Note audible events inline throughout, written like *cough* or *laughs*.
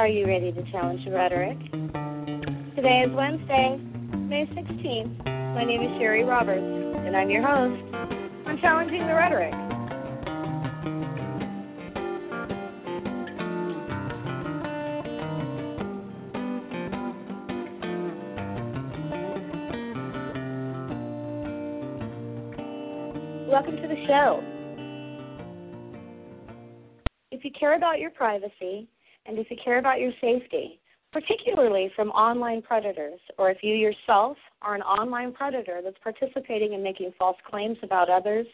Are you ready to challenge rhetoric? Today is Wednesday, May 16th. My name is Cheri Roberts, and I'm your host on Challenging the Rhetoric. Welcome to the show. If you care about your privacy and if you care about your safety, particularly from online predators, or if you yourself are an online predator that's participating in making false claims about others,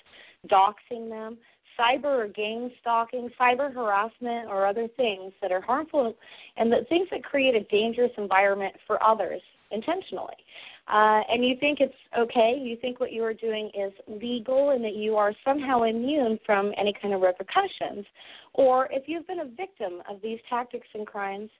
doxing them, cyber or gang stalking, cyber harassment, or other things that are harmful and the things that create a dangerous environment for others intentionally uh, and you think it's okay, you think what you are doing is legal and that you are somehow immune from any kind of repercussions, or if you've been a victim of these tactics and crimes,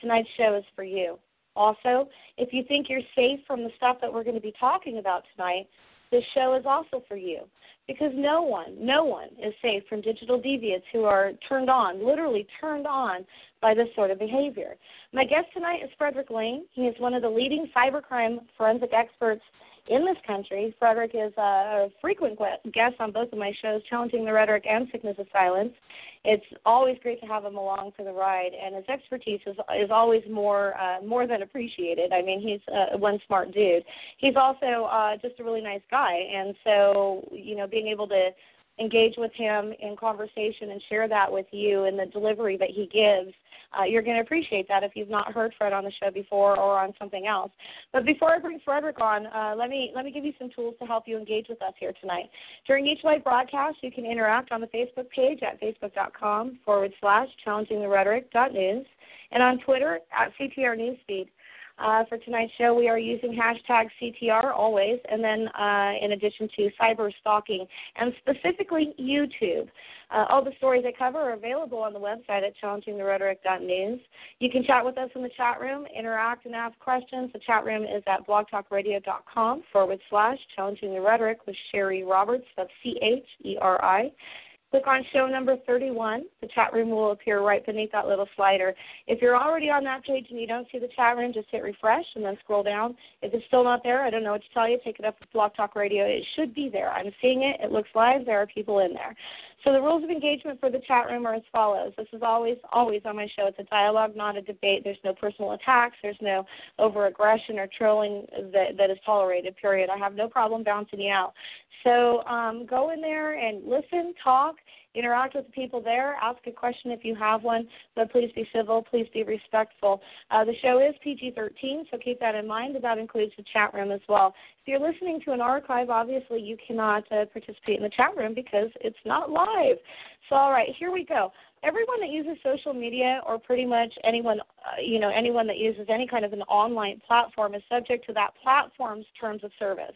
tonight's show is for you. Also, if you think you're safe from the stuff that we're going to be talking about tonight, this show is also for you because no one, no one is safe from digital deviants who are turned on, literally turned on by this sort of behavior. My guest tonight is Frederick Lane. He is one of the leading cybercrime forensic experts in this country. Frederick is a, frequent guest on both of my shows, Challenging the Rhetoric and Sickness of Silence. It's always great to have him along for the ride, and his expertise is is always more uh, more than appreciated. I mean, he's uh, one smart dude. He's also uh, just a really nice guy, and so you know, being able to engage with him in conversation and share that with you and the delivery that he gives. Uh, you're going to appreciate that if you've not heard Fred on the show before or on something else. But before I bring Frederick on, uh, let me let me give you some tools to help you engage with us here tonight. During each live broadcast, you can interact on the Facebook page at facebook.com forward slash challenging the rhetoric dot news and on Twitter at CTR Newsfeed. Uh, for tonight's show, we are using hashtag CTR always, and then uh, in addition to cyber stalking and specifically YouTube. Uh, all the stories I cover are available on the website at challengingtherhetoric.news. You can chat with us in the chat room, interact, and ask questions. The chat room is at blogtalkradio.com forward slash challenging the rhetoric with Cheri Roberts. That's C H E R I. Click on show number 31. The chat room will appear right beneath that little slider. If you're already on that page and you don't see the chat room, just hit refresh and then scroll down. If it's still not there, I don't know what to tell you. Take it up with Blog Talk Radio. It should be there. I'm seeing it. It looks live. There are people in there. So the rules of engagement for the chat room are as follows. This is always, always on my show. It's a dialogue, not a debate. There's no personal attacks. There's no over aggression or trolling that, that is tolerated, period. I have no problem bouncing you out. So um, go in there and listen, talk, interact with the people there, ask a question if you have one, but please be civil, please be respectful. Uh, the show is PG 13, so keep that in mind. That includes the chat room as well. If you're listening to an archive, obviously you cannot uh, participate in the chat room because it's not live. So, all right, here we go everyone that uses social media or pretty much anyone uh, you know anyone that uses any kind of an online platform is subject to that platform's terms of service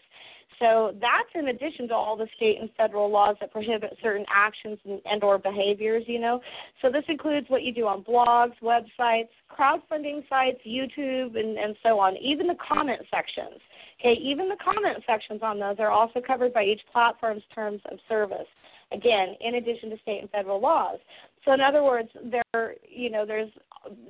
so that's in addition to all the state and federal laws that prohibit certain actions and, and or behaviors, you know. So this includes what you do on blogs, websites, crowdfunding sites, YouTube, and, and so on, even the comment sections. Okay, even the comment sections on those are also covered by each platform's terms of service. Again, in addition to state and federal laws. So in other words, there you know there's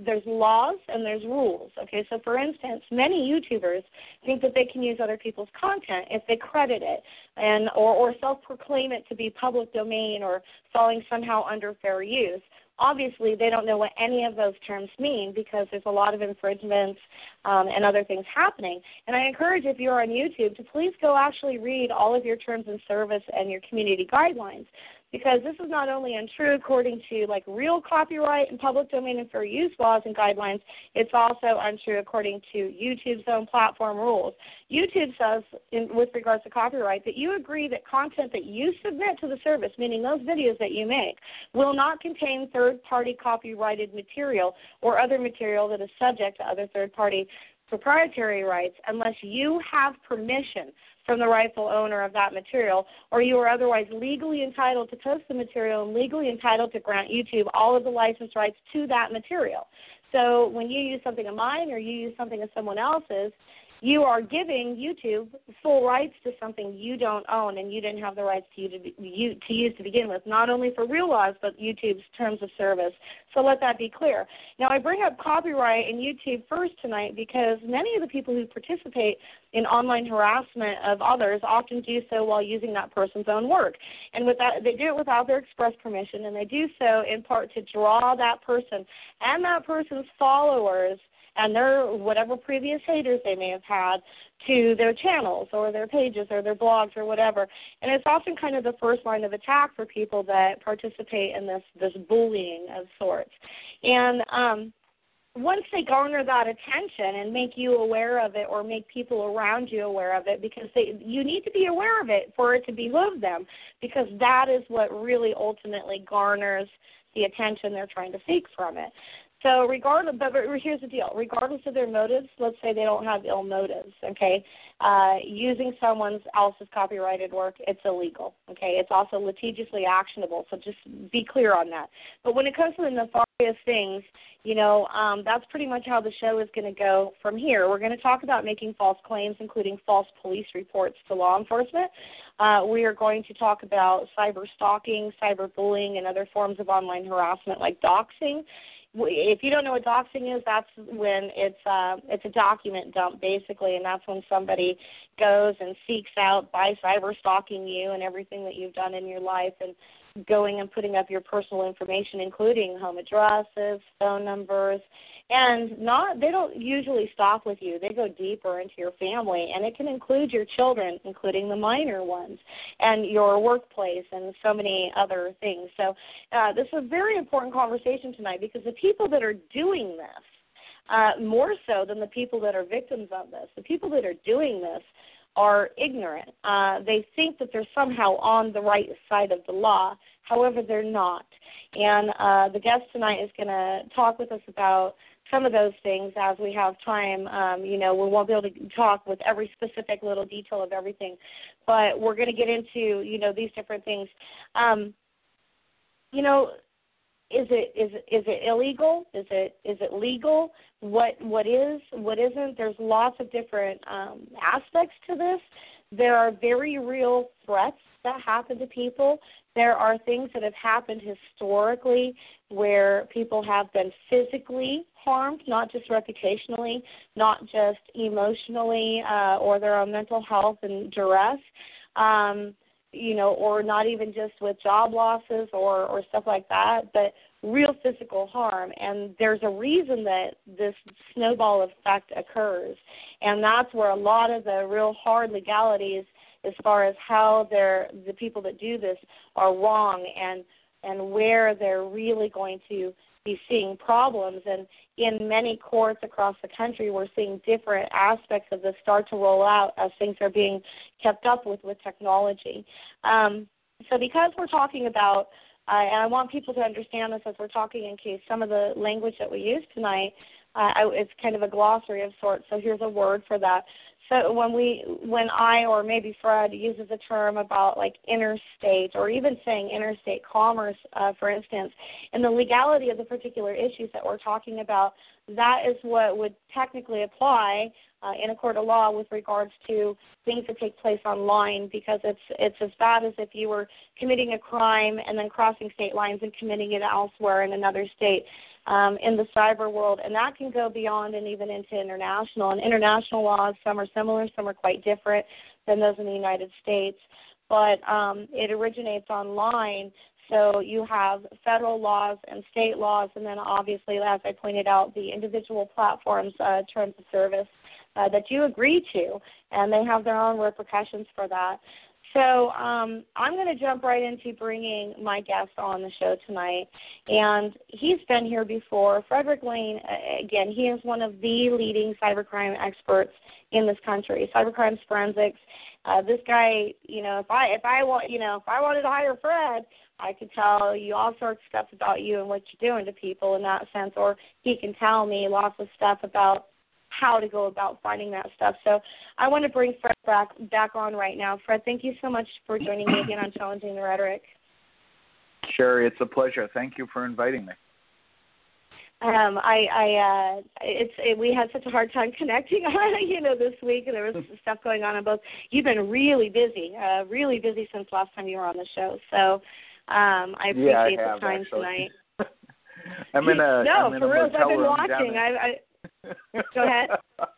there's laws and there's rules. Okay, so for instance, many YouTubers think that they can use other people's content if they credit it and or, or self-proclaim it to be public domain or falling somehow under fair use. Obviously, they don't know what any of those terms mean because there's a lot of infringements um, and other things happening. And I encourage, if you're on YouTube, to please go actually read all of your terms and service and your community guidelines because this is not only untrue according to like real copyright and public domain and fair use laws and guidelines, it's also untrue according to YouTube's own platform rules. YouTube says, in, with regards to copyright, that you agree that content that you submit to the service, meaning those videos that you make, will not contain third party copyrighted material or other material that is subject to other third party proprietary rights unless you have permission from the rightful owner of that material, or you are otherwise legally entitled to post the material and legally entitled to grant YouTube all of the license rights to that material. So when you use something of mine or you use something of someone else's, you are giving YouTube full rights to something you don't own and you didn't have the rights to, you to, you, to use to begin with, not only for real laws, but YouTube's terms of service. So let that be clear. Now, I bring up copyright and YouTube first tonight because many of the people who participate in online harassment of others often do so while using that person's own work. And with that, they do it without their express permission, and they do so in part to draw that person and that person's followers – and their whatever previous haters they may have had to their channels or their pages or their blogs or whatever. And it's often kind of the first line of attack for people that participate in this this bullying of sorts. And um once they garner that attention and make you aware of it or make people around you aware of it because they you need to be aware of it for it to behoove them because that is what really ultimately garners the attention they're trying to seek from it. So regardless, but here's the deal: regardless of their motives, let's say they don't have ill motives, okay? Uh, using someone else's copyrighted work, it's illegal, okay? It's also litigiously actionable, so just be clear on that. But when it comes to the nefarious things, you know, um, that's pretty much how the show is going to go from here. We're going to talk about making false claims, including false police reports to law enforcement. Uh, we are going to talk about cyber stalking, cyber bullying, and other forms of online harassment like doxing if you don't know what doxing is, that's when it's uh, it's a document dump basically, and that's when somebody goes and seeks out by cyber stalking you and everything that you've done in your life and going and putting up your personal information, including home addresses, phone numbers, and not they don't usually stop with you they go deeper into your family and it can include your children including the minor ones and your workplace and so many other things so uh, this is a very important conversation tonight because the people that are doing this uh, more so than the people that are victims of this the people that are doing this are ignorant. Uh, they think that they're somehow on the right side of the law. However, they're not. And uh, the guest tonight is going to talk with us about some of those things as we have time. Um, you know, we won't be able to talk with every specific little detail of everything, but we're going to get into you know these different things. Um, you know, is it is is it illegal? Is it is it legal? What what is what isn't? There's lots of different um, aspects to this. There are very real threats that happen to people. There are things that have happened historically where people have been physically harmed, not just reputationally, not just emotionally uh, or their own mental health and duress. Um, you know, or not even just with job losses or or stuff like that, but real physical harm. And there's a reason that this snowball effect occurs, and that's where a lot of the real hard legalities, as far as how they're the people that do this are wrong, and and where they're really going to be seeing problems. And in many courts across the country, we're seeing different aspects of this start to roll out as things are being kept up with with technology. Um, so, because we're talking about, uh, and I want people to understand this as we're talking, in case some of the language that we use tonight, uh, it's kind of a glossary of sorts. So here's a word for that. So when we, when I or maybe Fred uses a term about like interstate or even saying interstate commerce, uh, for instance, and the legality of the particular issues that we're talking about, that is what would technically apply uh, in a court of law with regards to things that take place online because it's it's as bad as if you were committing a crime and then crossing state lines and committing it elsewhere in another state um, in the cyber world, and that can go beyond and even into international. And international laws, some are similar, some are quite different than those in the United States, but um, it originates online. So you have federal laws and state laws, and then obviously, as I pointed out, the individual platforms' uh, terms of service uh, that you agree to, and they have their own repercussions for that. So um, I'm going to jump right into bringing my guest on the show tonight, and he's been here before. Frederick Lane, again, he is one of the leading cybercrime experts in this country. Cybercrime forensics. Uh, this guy, you know, if I if I want, you know, if I wanted to hire Fred, I could tell you all sorts of stuff about you and what you're doing to people in that sense, or he can tell me lots of stuff about how to go about finding that stuff. So I want to bring Fred back back on right now. Fred, thank you so much for joining me again on Challenging the Rhetoric. Cheri, it's a pleasure. Thank you for inviting me. Um, I, I, uh, it's it, we had such a hard time *laughs* connecting you know this week, and there was *laughs* stuff going on on both. You've been really busy, uh, really busy since last time you were on the show. So um, I appreciate yeah, I the time actually. tonight. *laughs* I'm in a no, I'm in for a real. I've been watching. I, I Go ahead. *laughs*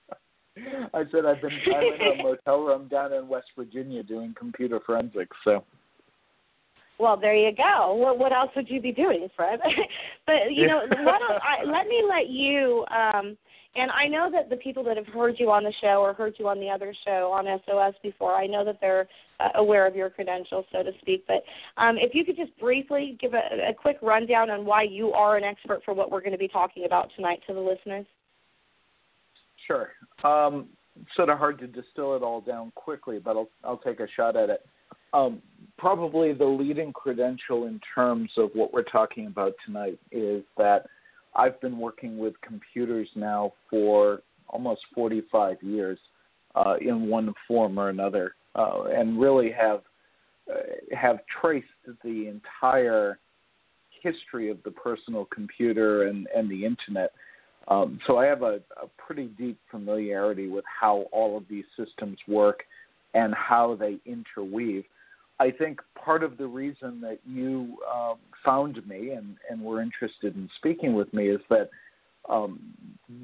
I said I've been I'm in a *laughs* motel room down in West Virginia doing computer forensics. So. Well, there you go. What, what else would you be doing, Fred? but you know, let, I, let me let you. Um, and I know that the people that have heard you on the show or heard you on the other show on SOS before, I know that they're aware of your credentials, so to speak. But um, if you could just briefly give a, a quick rundown on why you are an expert for what we're going to be talking about tonight to the listeners. Sure. Um, sort of hard to distill it all down quickly, but I'll I'll take a shot at it. Um, probably the leading credential in terms of what we're talking about tonight is that I've been working with computers now for almost 45 years uh, in one form or another, uh, and really have uh, have traced the entire history of the personal computer and, and the internet um, so I have a, a pretty deep familiarity with how all of these systems work and how they interweave. I think part of the reason that you um, found me and, and were interested in speaking with me is that um,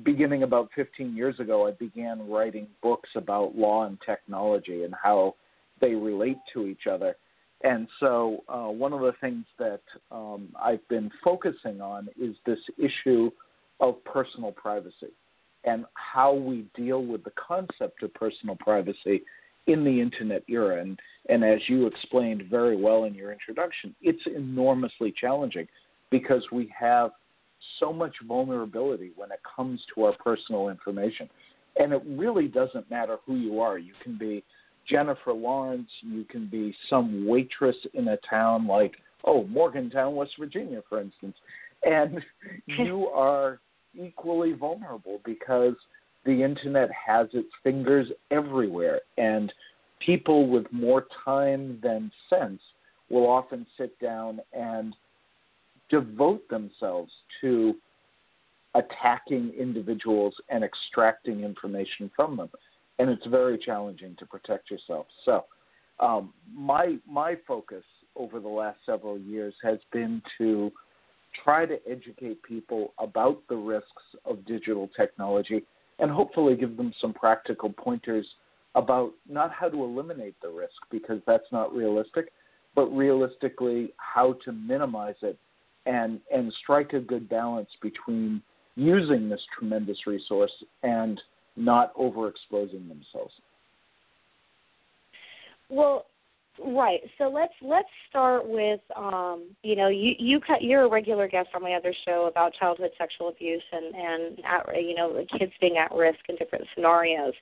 beginning about 15 years ago, I began writing books about law and technology and how they relate to each other. And so, uh, one of the things that um, I've been focusing on is this issue of personal privacy and how we deal with the concept of personal privacy in the internet era. And, and as you explained very well in your introduction, it's enormously challenging because we have so much vulnerability when it comes to our personal information. And it really doesn't matter who you are. You can be Jennifer Lawrence, you can be some waitress in a town like, oh, Morgantown, West Virginia, for instance. And *laughs* you are equally vulnerable because the internet has its fingers everywhere, and people with more time than sense will often sit down and devote themselves to attacking individuals and extracting information from them. And it's very challenging to protect yourself. So, um, my my focus over the last several years has been to try to educate people about the risks of digital technology and hopefully give them some practical pointers about not how to eliminate the risk because that's not realistic, but realistically how to minimize it and and strike a good balance between using this tremendous resource and not overexposing themselves. Well, Right. So let's let's start with um, you know you you you're a regular guest on my other show about childhood sexual abuse and and at, you know kids being at risk in different scenarios.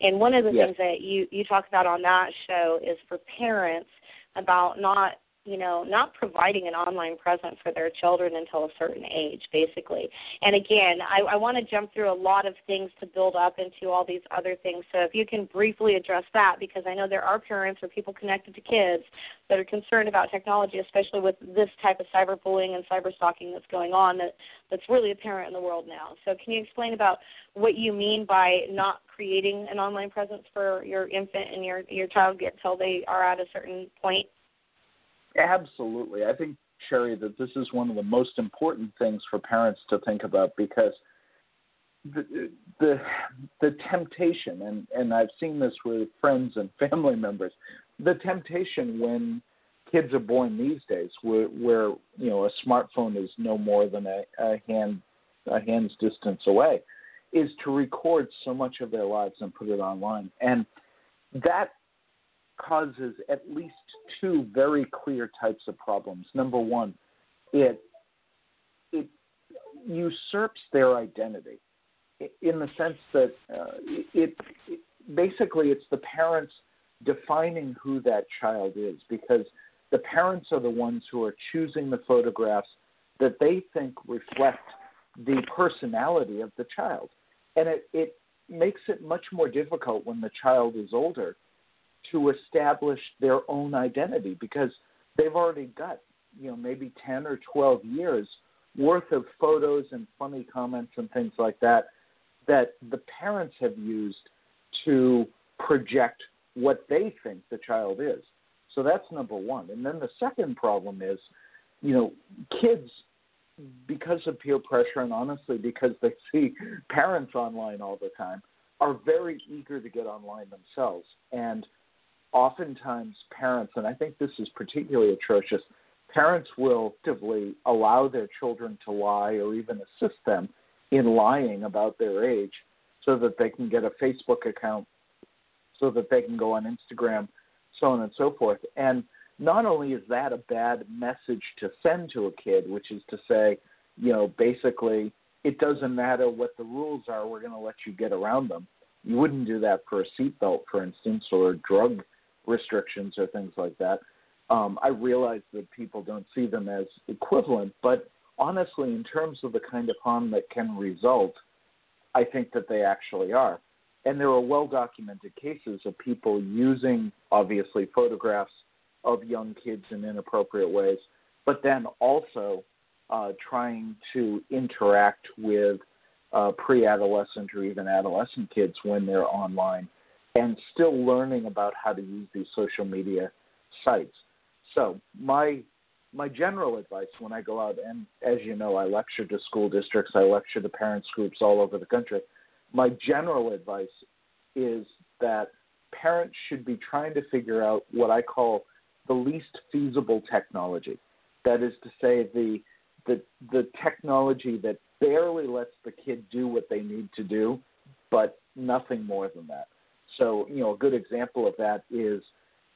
And one of the yes. things that you you talk about on that show is for parents about not you know, not providing an online presence for their children until a certain age, basically. And again, I, I want to jump through a lot of things to build up into all these other things. So if you can briefly address that, because I know there are parents or people connected to kids that are concerned about technology, especially with this type of cyberbullying and cyberstalking that's going on that, that's really apparent in the world now. So can you explain about what you mean by not creating an online presence for your infant and your, your child until they are at a certain point? Absolutely. I think, Cheri, that this is one of the most important things for parents to think about because the the, the temptation, and, and I've seen this with friends and family members, the temptation when kids are born these days, where, where you know a smartphone is no more than a, a hand a hand's distance away, is to record so much of their lives and put it online, and that causes at least two very clear types of problems. Number one, it it usurps their identity in the sense that uh, it, it basically it's the parents defining who that child is because the parents are the ones who are choosing the photographs that they think reflect the personality of the child. And it, it makes it much more difficult when the child is older to establish their own identity because they've already got, you know, maybe 10 or 12 years worth of photos and funny comments and things like that that the parents have used to project what they think the child is. So that's number one. And then the second problem is, you know, kids, because of peer pressure and honestly because they *laughs* see parents online all the time, are very eager to get online themselves. And oftentimes, parents, and I think this is particularly atrocious, parents will actively allow their children to lie or even assist them in lying about their age so that they can get a Facebook account, so that they can go on Instagram, so on and so forth. And not only is that a bad message to send to a kid, which is to say, you know, basically, it doesn't matter what the rules are, we're going to let you get around them. You wouldn't do that for a seatbelt, for instance, or drug restrictions or things like that. Um, I realize that people don't see them as equivalent, but honestly, in terms of the kind of harm that can result, I think that they actually are. And there are well documented cases of people using, obviously, photographs of young kids in inappropriate ways, but then also uh, trying to interact with uh, pre adolescent or even adolescent kids when they're online and still learning about how to use these social media sites. So, my my general advice when I go out, and as you know, I lecture to school districts, I lecture to parents groups all over the country. My general advice is that parents should be trying to figure out what I call the least feasible technology. That is to say, the the the technology that barely lets the kid do what they need to do, but nothing more than that. So, you know, a good example of that is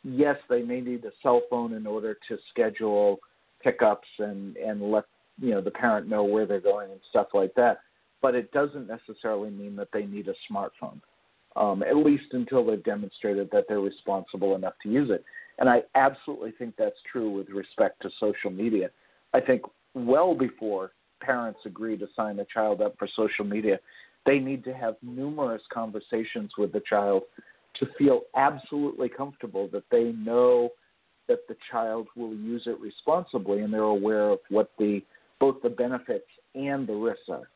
yes, they may need a cell phone in order to schedule pickups and and let you know the parent know where they're going and stuff like that. But it doesn't necessarily mean that they need a smartphone, um, at least until they've demonstrated that they're responsible enough to use it. And I absolutely think that's true with respect to social media. I think well before parents agree to sign a child up for social media, they need to have numerous conversations with the child to feel absolutely comfortable that they know that the child will use it responsibly and they're aware of what the both the benefits and the risks are.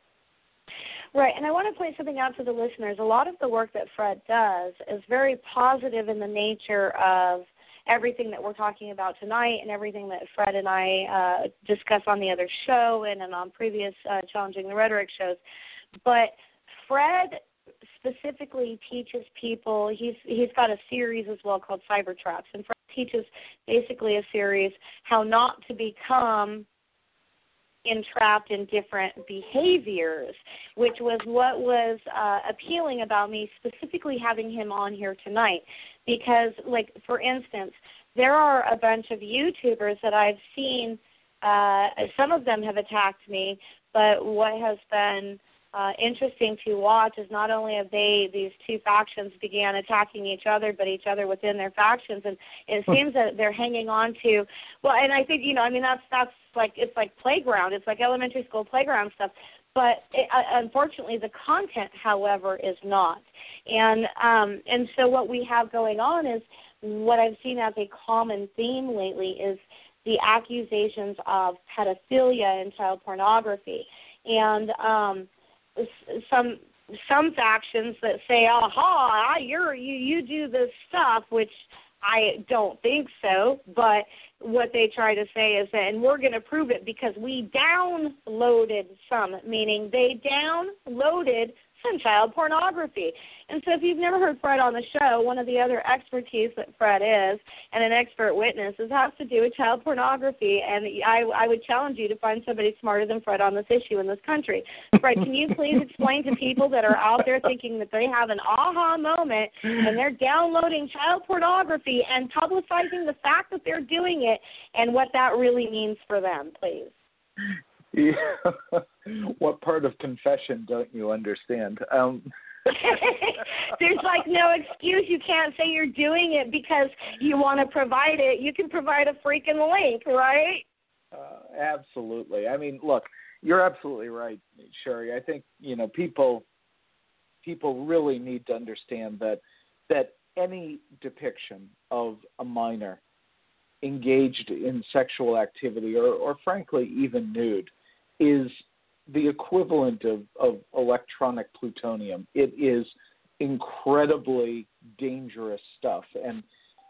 Right, and I want to point something out to the listeners. A lot of the work that Fred does is very positive in the nature of everything that we're talking about tonight and everything that Fred and I uh, discuss on the other show and, and on previous uh, Challenging the Rhetoric shows. But Fred specifically teaches people. He's he's got a series as well called Cyber Traps, and Fred teaches basically a series how not to become entrapped in different behaviors, which was what was uh, appealing about me specifically having him on here tonight. Because, like for instance, there are a bunch of YouTubers that I've seen. Uh, some of them have attacked me, but what has been uh, interesting to watch is not only have they these two factions began attacking each other, but each other within their factions, and it hmm. seems that they're hanging on to. Well, and I think you know, I mean, that's that's like it's like playground, it's like elementary school playground stuff. But it, uh, unfortunately, the content, however, is not. And um, and so what we have going on is what I've seen as a common theme lately is the accusations of pedophilia and child pornography. And um, some some factions that say, "Aha, you're you you do this stuff," which I don't think so. But what they try to say is that, and we're going to prove it because we downloaded some, meaning they downloaded and child pornography. And so, if you've never heard Fred on the show, one of the other expertise that Fred is and an expert witness is has to do with child pornography. And I, I would challenge you to find somebody smarter than Fred on this issue in this country. Fred, can you please *laughs* explain to people that are out there thinking that they have an aha moment and they're downloading child pornography and publicizing the fact that they're doing it and what that really means for them, please? Yeah. *laughs* what part of confession don't you understand? Um, *laughs* There's like no excuse. You can't say you're doing it because you want to provide it. You can provide a freaking link, right? Uh, absolutely. I mean, look, you're absolutely right, Cheri. I think you know people people really need to understand that that any depiction of a minor engaged in sexual activity or, or frankly even nude is the equivalent of, of electronic plutonium. It is incredibly dangerous stuff. And,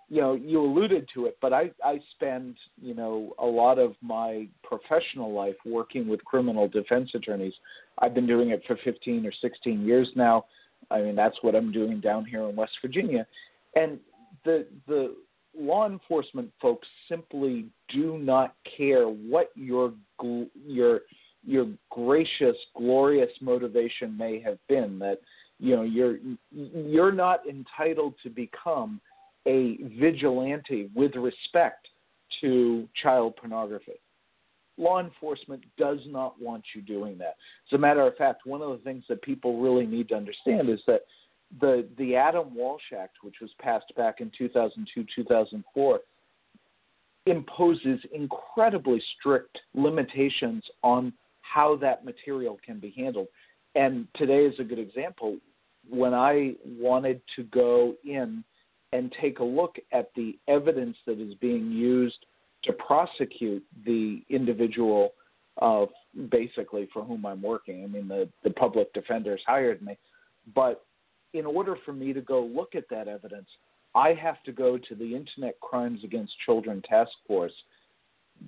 you know, you alluded to it, but I, I spend, you know, a lot of my professional life working with criminal defense attorneys. I've been doing it for 15 or 16 years now. I mean, that's what I'm doing down here in West Virginia. And the, the law enforcement folks simply do not care what your, your, your gracious, glorious motivation may have been that you know you're you're not entitled to become a vigilante with respect to child pornography. Law enforcement does not want you doing that. As a matter of fact, one of the things that people really need to understand is that the the Adam Walsh Act, which was passed back in 2002 2004, imposes incredibly strict limitations on how that material can be handled. And today is a good example. When I wanted to go in and take a look at the evidence that is being used to prosecute the individual, uh, basically for whom I'm working. I mean, the, the public defenders hired me. But in order for me to go look at that evidence, I have to go to the Internet Crimes Against Children Task Force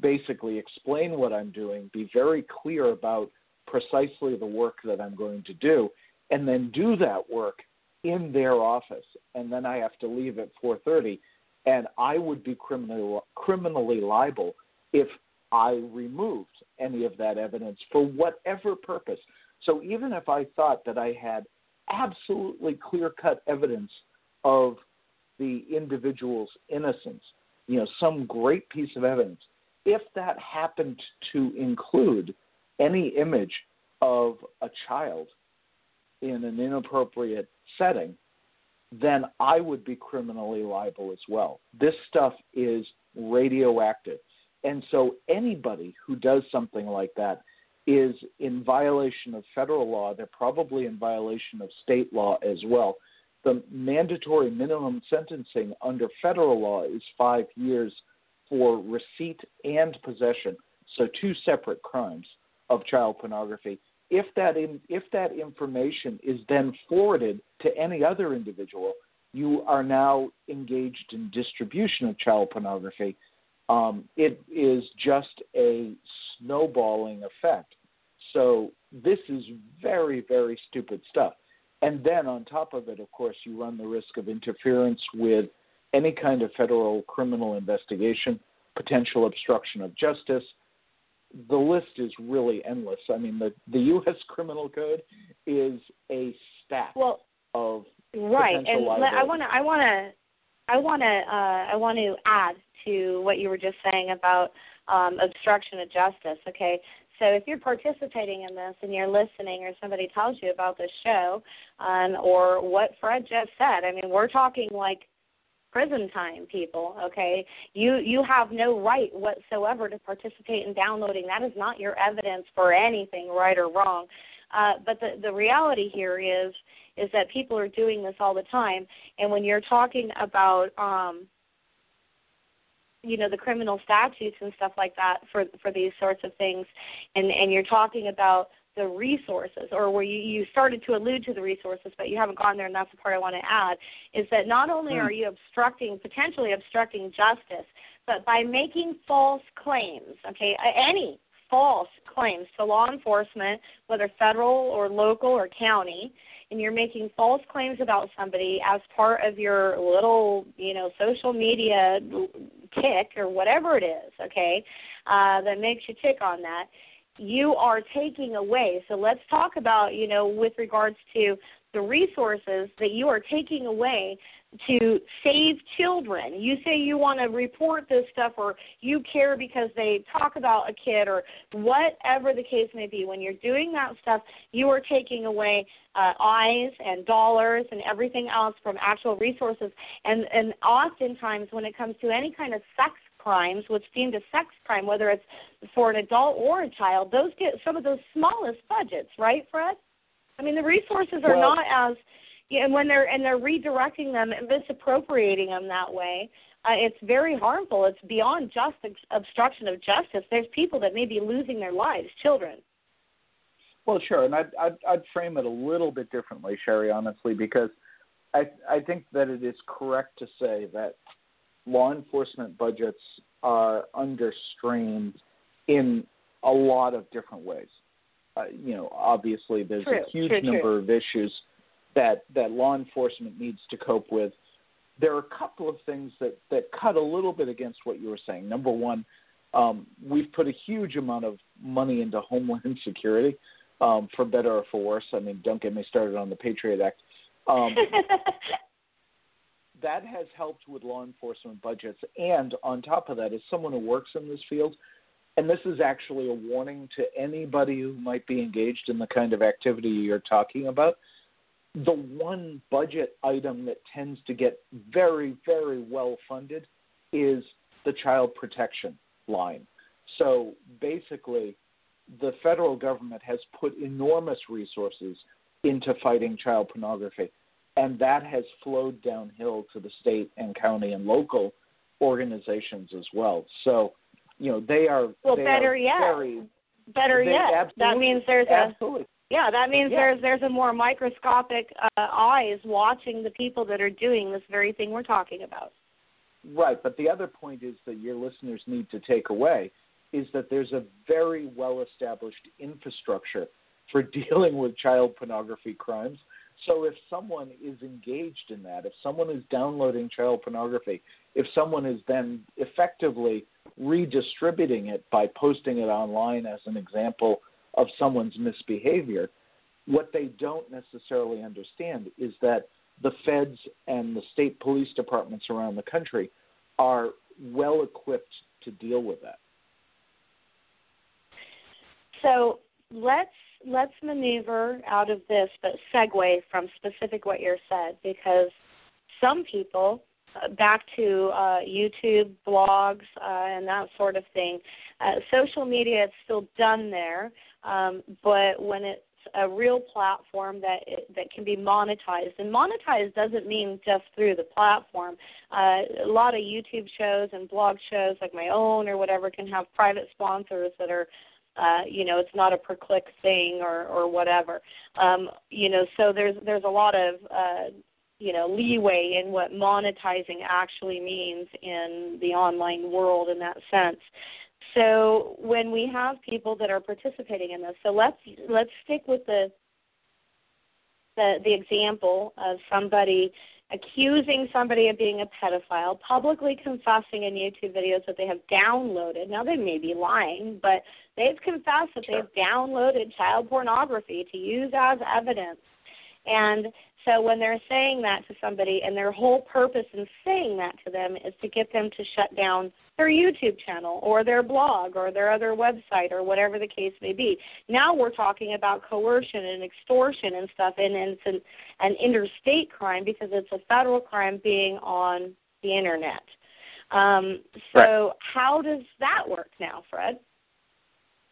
basically explain what I'm doing, be very clear about precisely the work that I'm going to do, and then do that work in their office. And then I have to leave at 4:30, and I would be criminally criminally liable if I removed any of that evidence for whatever purpose. So even if I thought that I had absolutely clear-cut evidence of the individual's innocence, you know, some great piece of evidence, if that happened to include any image of a child in an inappropriate setting, then I would be criminally liable as well. This stuff is radioactive. And so anybody who does something like that is in violation of federal law. They're probably in violation of state law as well. The mandatory minimum sentencing under federal law is five years for receipt and possession, so two separate crimes of child pornography. If that in, if that information is then forwarded to any other individual, you are now engaged in distribution of child pornography. Um, it is just a snowballing effect. So this is very very stupid stuff. And then on top of it, of course, you run the risk of interference with any kind of federal criminal investigation, potential obstruction of justice. The list is really endless. I mean, the, the U.S. *laughs* Criminal Code is a stack well, of right. And liability. I want to, I want to, I want to, uh, I want to add to what you were just saying about um, obstruction of justice. Okay, so if you're participating in this and you're listening, or somebody tells you about this show, um, or what Fred just said, I mean, we're talking like prison time people okay? You you have no right whatsoever to participate in downloading. That is not your evidence for anything right or wrong. Uh, but the the reality here is is that people are doing this all the time. And when you're talking about um you know the criminal statutes and stuff like that for for these sorts of things and and you're talking about the resources or where you, you started to allude to the resources but you haven't gone there and that's the part I want to add is that not only are hmm. you obstructing potentially obstructing justice but by making false claims okay any false claims to law enforcement, whether federal or local or county, and you're making false claims about somebody as part of your little, you know, social media tick or whatever it is, okay, uh, that makes you tick on that, you are taking away. So let's talk about, you know, with regards to the resources that you are taking away to save children. You say you want to report this stuff or you care because they talk about a kid or whatever the case may be. When you're doing that stuff, you are taking away uh, eyes and dollars and everything else from actual resources. And and oftentimes when it comes to any kind of sex crimes, what's deemed a sex crime, whether it's for an adult or a child, those get some of those smallest budgets, right, Fred? I mean, the resources are well, not as yeah, and when they're and they're redirecting them and misappropriating them that way, uh, it's very harmful. It's beyond just obstruction of justice. There's people that may be losing their lives, children. Well, sure, and I'd, I'd, I'd frame it a little bit differently, Cheri, honestly, because I I think that it is correct to say that law enforcement budgets are under strain in a lot of different ways. Uh, you know, obviously there's true, a huge true, number true. of issues that that law enforcement needs to cope with. There are a couple of things that that cut a little bit against what you were saying. Number one, um, we've put a huge amount of money into homeland *laughs* security, um, for better or for worse. I mean, don't get me started on the Patriot Act. Um, *laughs* that has helped with law enforcement budgets. And on top of that, as someone who works in this field, and this is actually a warning to anybody who might be engaged in the kind of activity you're talking about the one budget item that tends to get very, very well funded is the child protection line. So basically, the federal government has put enormous resources into fighting child pornography, and that has flowed downhill to the state and county and local organizations as well. So, you know, they are well. They better are yet, very, better yet, that means there's absolutely. a yeah, that means yeah. there's there's a more microscopic uh, eyes watching the people that are doing this very thing we're talking about. Right, but the other point is that your listeners need to take away is that there's a very well established infrastructure for *laughs* dealing with child pornography crimes. So if someone is engaged in that, if someone is downloading child pornography, if someone is then effectively redistributing it by posting it online as an example of someone's misbehavior. What they don't necessarily understand is that the feds and the state police departments around the country are well equipped to deal with that. So let's let's maneuver out of this, but segue from specific what you're said because some people uh, back to uh, YouTube, blogs, uh, and that sort of thing. Uh, social media is still done there, um, but when it's a real platform that that can be monetized, and monetized doesn't mean just through the platform. Uh, a lot of YouTube shows and blog shows, like my own or whatever, can have private sponsors that are uh, you know, it's not a per click thing or or whatever. Um, you know, so there's there's a lot of uh, you know leeway in what monetizing actually means in the online world in that sense. So when we have people that are participating in this, so let's let's stick with the the, the example of somebody accusing somebody of being a pedophile, publicly confessing in YouTube videos that they have downloaded. Now they may be lying, but they've confessed that sure. they've downloaded child pornography to use as evidence. And so when they're saying that to somebody, and their whole purpose in saying that to them is to get them to shut down their YouTube channel or their blog or their other website or whatever the case may be. Now we're talking about coercion and extortion and stuff, and, and it's an, an interstate crime because it's a federal crime being on the internet. Um, so right. how does that work now, Fred?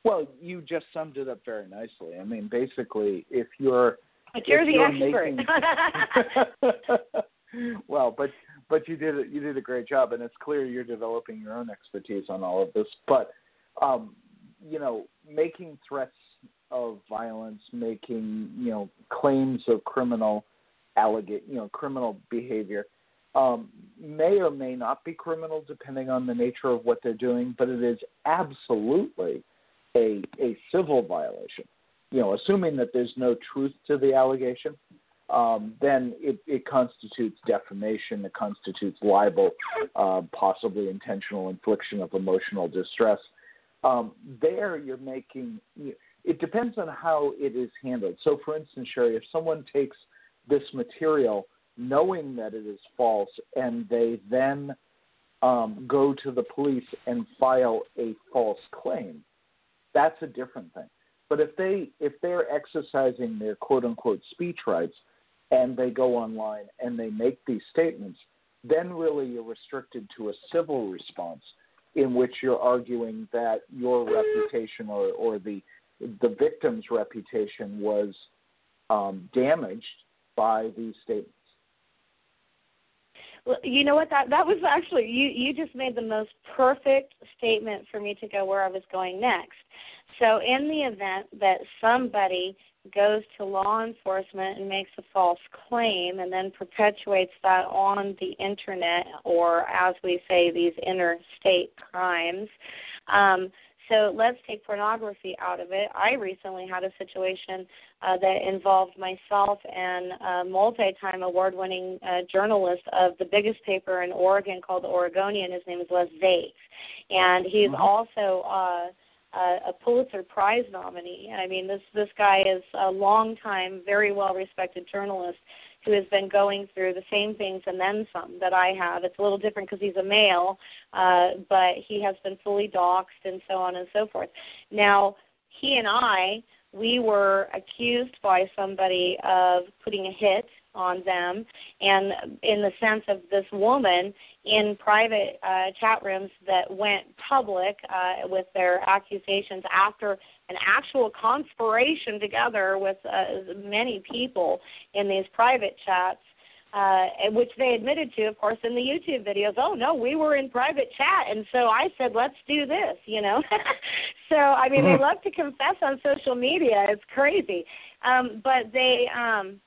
Well, you just summed it up very nicely. I mean, basically, if you're but you're the expert. Making... *laughs* *laughs* well, but but you did you did a great job, and it's clear you're developing your own expertise on all of this. But um, you know, making threats of violence, making you know claims of criminal allegate you know criminal behavior um, may or may not be criminal depending on the nature of what they're doing, but it is absolutely a a civil violation. You know, assuming that there's no truth to the allegation, um, then it, it constitutes defamation. It constitutes libel, uh, possibly intentional infliction of emotional distress. Um, there, you're making. It depends on how it is handled. So, for instance, Cheri, if someone takes this material knowing that it is false and they then um, go to the police and file a false claim, that's a different thing. But if they if they're exercising their quote unquote speech rights and they go online and they make these statements, then really you're restricted to a civil response in which you're arguing that your reputation or, or the the victim's reputation was um, damaged by these statements. Well, you know what that that was actually you you just made the most perfect statement for me to go where I was going next. So in the event that somebody goes to law enforcement and makes a false claim and then perpetuates that on the internet or as we say these interstate crimes um so let's take pornography out of it. I recently had a situation uh, that involved myself and a multi-time award-winning uh, journalist of the biggest paper in Oregon called the Oregonian. His name is Les Zaitz, and he's mm-hmm. also uh, a, a Pulitzer Prize nominee. I mean, this this guy is a long-time, very well-respected journalist who has been going through the same things and then some that I have. It's a little different because he's a male, uh, but he has been fully doxxed and so on and so forth. Now, he and I, we were accused by somebody of putting a hit on them and in the sense of this woman in private uh, chat rooms that went public uh, with their accusations after an actual conspiration together with uh, many people in these private chats uh, which they admitted to, of course, in the YouTube videos. Oh no, we were in private chat, and so I said, let's do this. You know, *laughs* so I mean, they love to confess on social media. It's crazy, um, but they um,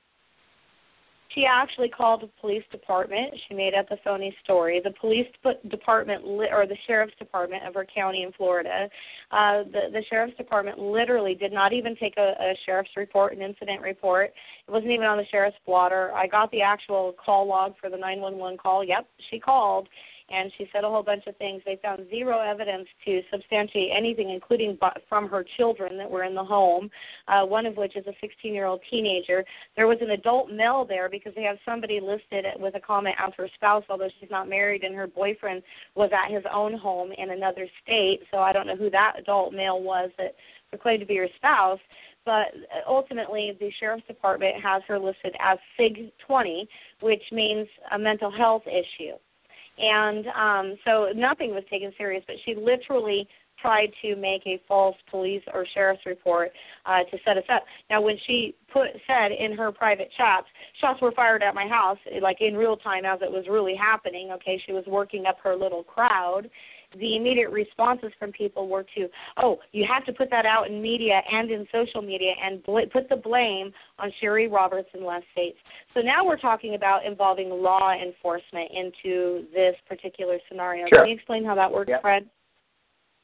she actually called the police department. She made up a phony story. The police department or the sheriff's department of her county in Florida, uh, the the sheriff's department literally did not even take a, a sheriff's report, an incident report. It wasn't even on the sheriff's blotter. I got the actual call log for the 911 call. Yep, she called and she said a whole bunch of things. They found zero evidence to substantiate anything, including from her children that were in the home, uh, one of which is a 16 year old teenager. There was an adult male there because they have somebody listed with a comment as her spouse, although she's not married, and her boyfriend was at his own home in another state. So I don't know who that adult male was that proclaimed to be her spouse but ultimately the sheriff's department has her listed as SIG 20, which means a mental health issue and um, so nothing was taken serious. But she literally tried to make a false police or sheriff's report uh, to set us up. Now, when she put said in her private chats, shots were fired at my house, like in real time as it was really happening. Okay, she was working up her little crowd, the immediate responses from people were to, oh, you have to put that out in media and in social media and bl- put the blame on Cheri Roberts and Les Zaitz. So now we're talking about involving law enforcement into this particular scenario. Sure. Can you explain how that works, yep. Fred?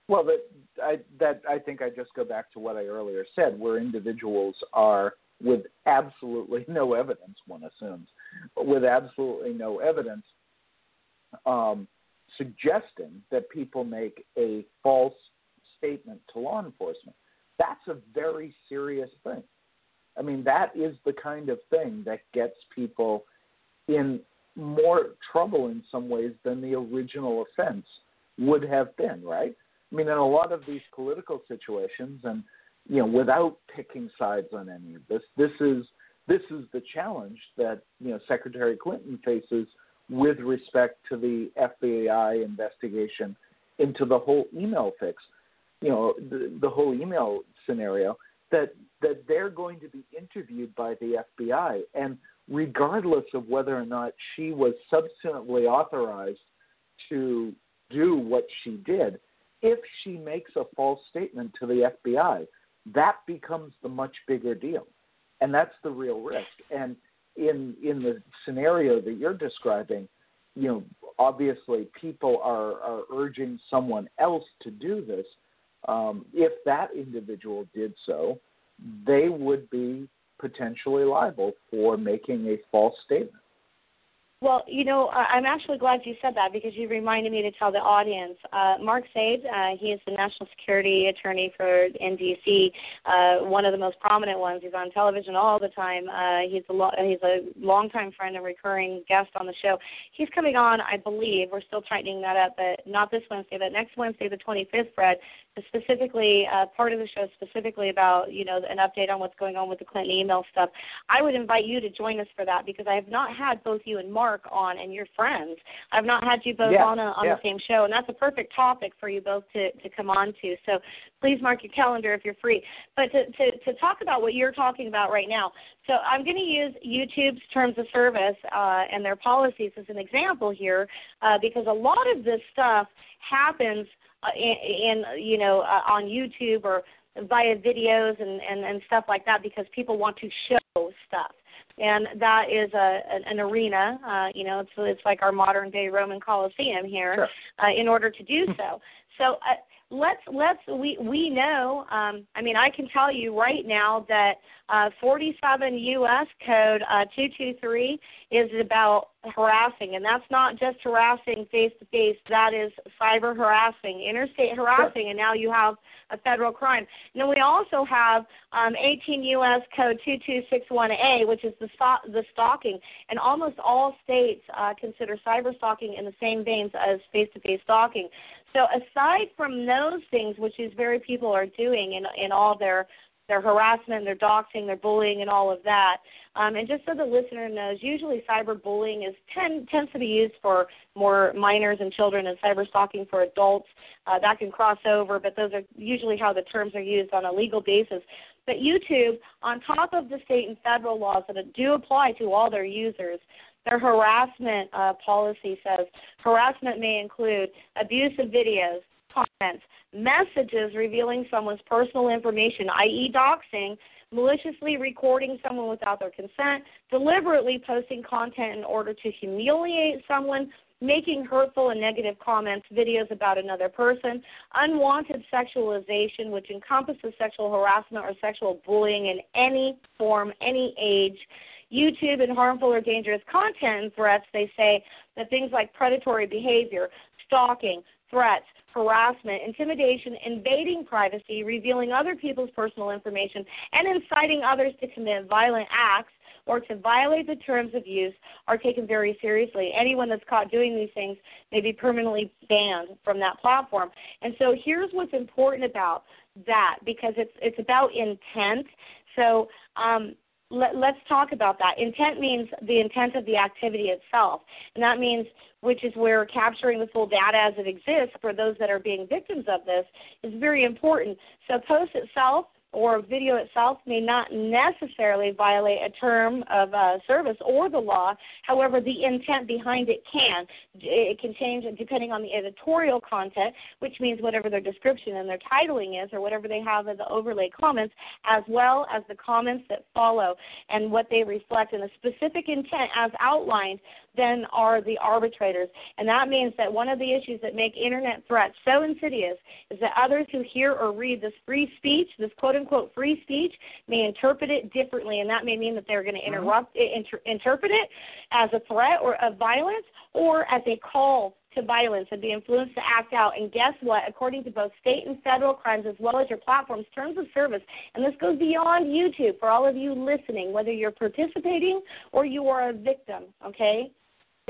Well, that I, that I think I just go back to what I earlier said, where individuals are with absolutely no evidence, one assumes, with absolutely no evidence, um, suggesting that people make a false statement to law enforcement. That's a very serious thing. I mean, that is the kind of thing that gets people in more trouble in some ways than the original offense would have been, right? I mean, in a lot of these political situations, and you know, without picking sides on any of this, this is this is the challenge that you know Secretary Clinton faces with respect to the FBI investigation into the whole email fix, you know, the, the whole email scenario, that that they're going to be interviewed by the FBI, and regardless of whether or not she was substantively authorized to do what she did, if she makes a false statement to the FBI, that becomes the much bigger deal, and that's the real risk. And in in the scenario that you're describing, you know, obviously people are are urging someone else to do this, um, if that individual did so, they would be potentially liable for making a false statement. Well, you know, I'm actually glad you said that because you reminded me to tell the audience. Uh, Mark Zaid, uh, he is the national security attorney for NDC, uh, one of the most prominent ones. He's on television all the time. Uh, he's a lo- he's a longtime friend and recurring guest on the show. He's coming on, I believe. We're still tightening that up, but not this Wednesday, but next Wednesday, the 25th, Fred, specifically uh, part of the show specifically about you know an update on what's going on with the Clinton email stuff. I would invite you to join us for that because I have not had both you and Mark on and your friends. I've not had you both yeah, on a, on yeah. the same show, and that's a perfect topic for you both to to come on to. So please mark your calendar if you're free. But to to, to talk about what you're talking about right now, so I'm going to use YouTube's terms of service uh, and their policies as an example here uh, because a lot of this stuff happens uh, in, in you know uh, on YouTube or via videos and, and and stuff like that because people want to show stuff and that is a an, arena uh you know it's it's like our modern day roman coliseum here sure. uh, in order to do *laughs* so so uh, let's let's we we know um i mean i can tell you right now that uh 47 us code uh 223 is about harassing and that's not just harassing face to face that is cyber harassing interstate harassing and now you have a federal crime. And then we also have um 18 us code 2261a which is the the stalking and almost all states uh consider cyber stalking in the same veins as face to face stalking so aside from those things, which these very people are doing in in all their their harassment, their doxing, their bullying, and all of that. Um, and just so the listener knows, usually cyberbullying is tend, tends to be used for more minors and children, and cyber stalking for adults. Uh, that can cross over, but those are usually how the terms are used on a legal basis. But YouTube, on top of the state and federal laws that do apply to all their users, their harassment uh, policy says harassment may include abusive videos, comments, messages revealing someone's personal information, i.e., doxing, maliciously recording someone without their consent, deliberately posting content in order to humiliate someone, making hurtful and negative comments, videos about another person, unwanted sexualization, which encompasses sexual harassment or sexual bullying in any form, any age, YouTube and harmful or dangerous content and threats, they say that things like predatory behavior, stalking, threats, harassment, intimidation, invading privacy, revealing other people's personal information, and inciting others to commit violent acts or to violate the terms of use are taken very seriously. Anyone that's caught doing these things may be permanently banned from that platform. And so here's what's important about that because it's it's about intent. So um, let, us talk about that. Intent means the intent of the activity itself, and that means which is where capturing the full data as it exists for those that are being victims of this is very important. So post itself or video itself may not necessarily violate a term of uh, service or the law. However, the intent behind it can. It can change depending on the editorial content, which means whatever their description and their titling is, or whatever they have in the overlay comments, as well as the comments that follow and what they reflect. And the specific intent, as outlined, then are the arbitrators. And that means that one of the issues that make internet threats so insidious is that others who hear or read this free speech, this quote unquote free speech, may interpret it differently. And that may mean that they're going to mm-hmm. interrupt, mm-hmm. inter- interpret it as a threat or of violence or as a call to violence and be influenced to act out. And guess what? According to both state and federal crimes, as well as your platform's terms of service, and this goes beyond YouTube for all of you listening, whether you're participating or you are a victim, okay?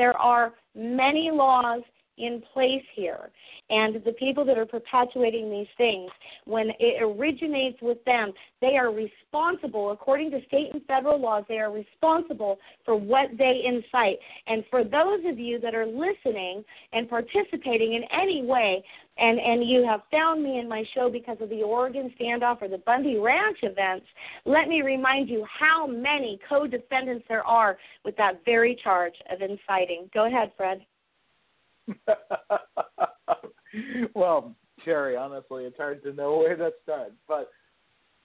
There are many laws in place here. And the people that are perpetuating these things, when it originates with them, they are responsible, according to state and federal laws, they are responsible for what they incite. And for those of you that are listening and participating in any way, and, and you have found me in my show because of the Oregon standoff or the Bundy Ranch events, let me remind you how many co defendants there are with that very charge of inciting. Go ahead, Fred. *laughs* well, Cheri, honestly, it's hard to know where to start, but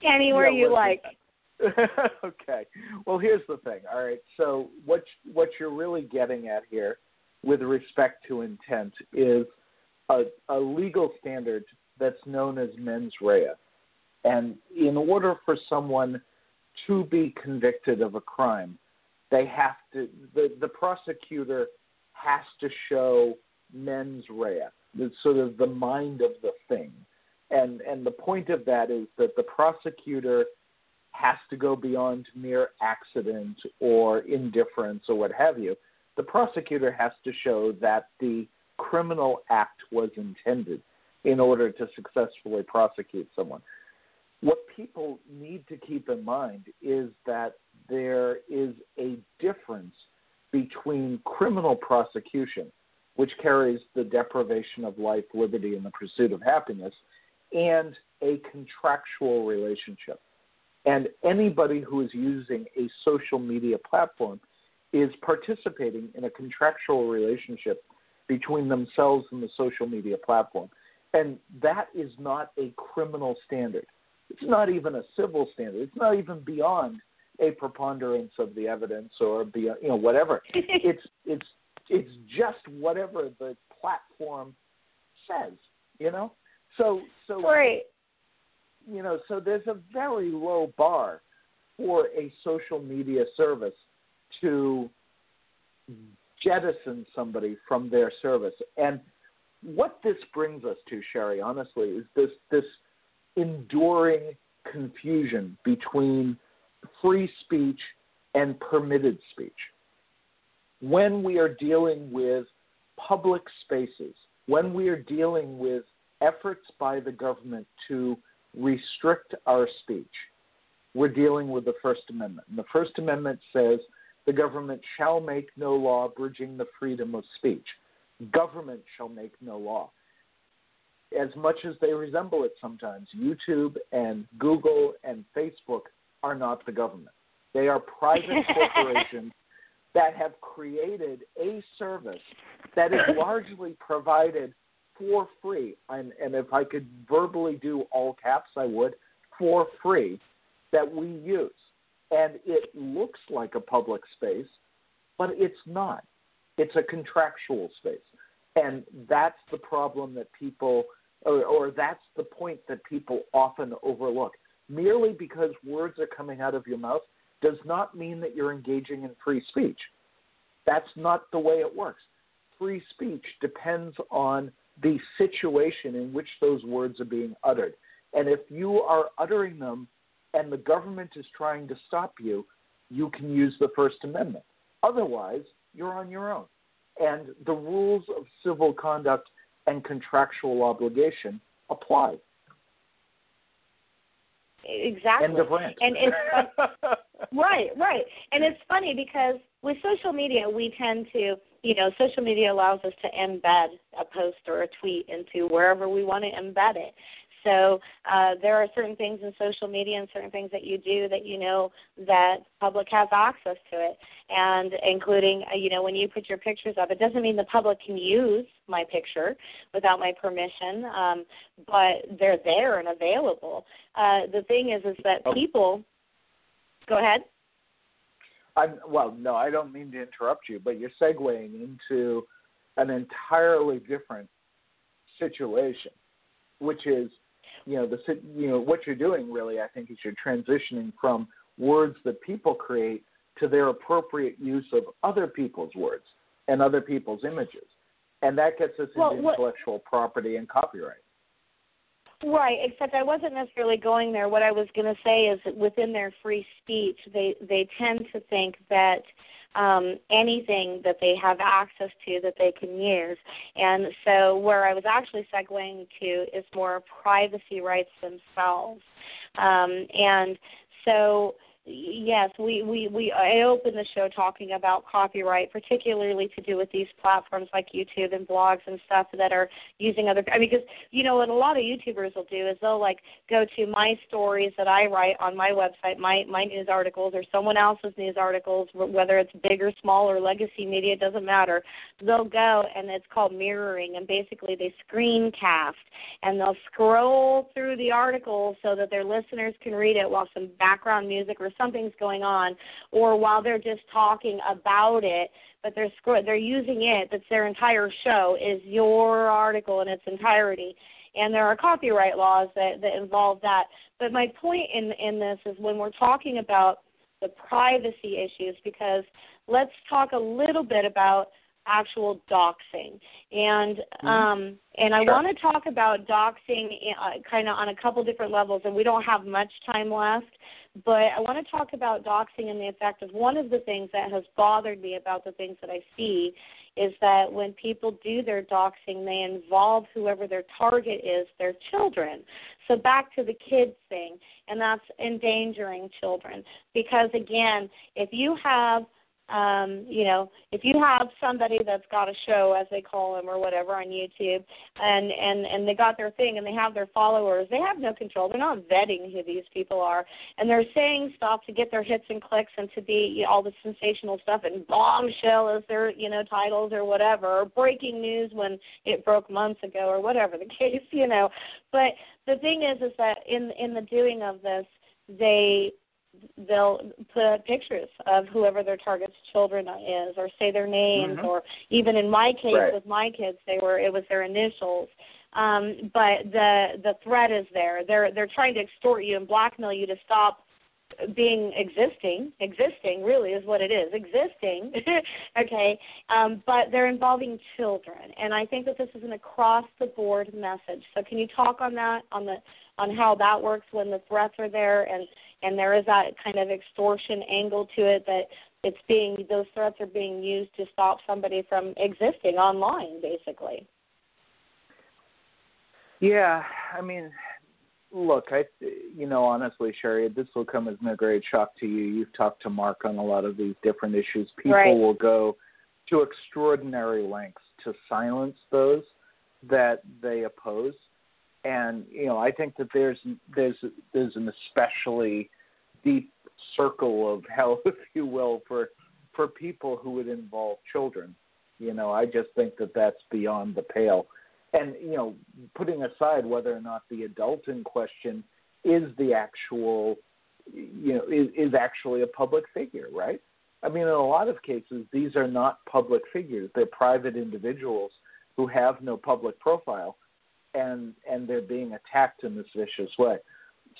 anywhere yeah, you like. *laughs* okay. Well, here's the thing. All right. So what what you're really getting at here, with respect to intent, is a, a legal standard that's known as mens rea. And in order for someone to be convicted of a crime, they have to the, the prosecutor has to show mens rea, the sort of the mind of the thing. And and the point of that is that the prosecutor has to go beyond mere accident or indifference or what have you. The prosecutor has to show that the criminal act was intended in order to successfully prosecute someone. What people need to keep in mind is that there is a difference between criminal prosecution, which carries the deprivation of life, liberty, and the pursuit of happiness, and a contractual relationship. And anybody who is using a social media platform is participating in a contractual relationship between themselves and the social media platform. And that is not a criminal standard. It's not even a civil standard. It's not even beyond a preponderance of the evidence or beyond, you know whatever. *laughs* it's it's it's just whatever the platform says. You know. So so right. You know, so there's a very low bar for a social media service to jettison somebody from their service. And what this brings us to, Cheri, honestly, is this this enduring confusion between free speech and permitted speech. When we are dealing with public spaces, when we are dealing with efforts by the government to restrict our speech, we're dealing with the First Amendment. And the First Amendment says the government shall make no law abridging the freedom of speech. Government shall make no law. As much as they resemble it sometimes, YouTube and Google and Facebook are not the government. They are private *laughs* corporations that have created a service that is *laughs* largely provided for free. And, and if I could verbally do all caps, I would, for free, that we use and it looks like a public space, but it's not. It's a contractual space. And that's the problem that people, or, or that's the point that people often overlook. Merely because words are coming out of your mouth does not mean that you're engaging in free speech. That's not the way it works. Free speech depends on the situation in which those words are being uttered. And if you are uttering them and the government is trying to stop you, you can use the First Amendment. Otherwise, you're on your own. And the rules of civil conduct and contractual obligation apply. Exactly. End of rant. And it's *laughs* right, right. And it's funny because with social media, we tend to, you know, social media allows us to embed a post or a tweet into wherever we want to embed it. So uh, there are certain things in social media and certain things that you do that you know that public has access to it, and including uh, you know when you put your pictures up, it doesn't mean the public can use my picture without my permission, um, but they're there and available. Uh, the thing is, is that people. Go ahead. I'm, well, no, I don't mean to interrupt you, but you're segueing into an entirely different situation, which is you know the you know what you're doing really I think is you're transitioning from words that people create to their appropriate use of other people's words and other people's images, and that gets us well, into what, intellectual property and copyright. Right, except I wasn't necessarily going there. What I was going to say is that within their free speech, they they tend to think that um, anything that they have access to that they can use. And so, where I was actually segueing to is more privacy rights themselves. Um, and so, yes, we, we, we I opened the show talking about copyright, particularly to do with these platforms like YouTube and blogs and stuff that are using other. I mean, because you know what a lot of YouTubers will do is they'll like go to my stories that I write on my website, my my news articles, or someone else's news articles, whether it's big or small or legacy media, it doesn't matter. They'll go and it's called mirroring, and basically they screencast and they'll scroll through the article so that their listeners can read it while some background music or something's going on, or while they're just talking about it, but they're they're using it. That's their entire show is your article in its entirety, and there are copyright laws that that involve that. But my point in in this is when we're talking about the privacy issues, because let's talk a little bit about actual doxing and mm-hmm. um and I sure. want to talk about doxing uh, kind of on a couple different levels and we don't have much time left but I want to talk about doxing and the effect of one of the things that has bothered me about the things that I see is that when people do their doxing, they involve whoever their target is, their children. So back to the kids thing, and that's endangering children. Because again, if you have um, you know, if you have somebody that's got a show, as they call them, or whatever on YouTube, and and and they got their thing, and they have their followers, they have no control. They're not vetting who these people are, and they're saying stuff to get their hits and clicks and to be you know, all the sensational stuff and bombshell as their you know titles or whatever, or breaking news when it broke months ago or whatever the *laughs* case, you know. But the thing is, is that in in the doing of this, they they'll put pictures of whoever their target's children is or say their names mm-hmm. or even in my case right. with my kids they were it was their initials. Um but the the threat is there. They're they're trying to extort you and blackmail you to stop being existing. Existing really is what it is existing. *laughs* Okay? Um but they're involving children. And i think that this is an across the board message. So can you talk on that on the on how that works when the threats are there and and there is that kind of extortion angle to it that it's being those threats are being used to stop somebody from existing online basically. Yeah i mean look i you know honestly Cheri this will come as no great shock to you. You've talked to mark on a lot of these different issues. People right. will go to extraordinary lengths to silence those that they oppose. And you know I think that there's there's there's an especially deep circle of hell, *laughs* if you will, for for people who would involve children. You know, I just think that that's beyond the pale. And you know, putting aside whether or not the adult in question is the actual, you know, is, is actually a public figure, right? I mean, in a lot of cases, these are not public figures; they're private individuals who have no public profile and and they're being attacked in this vicious way.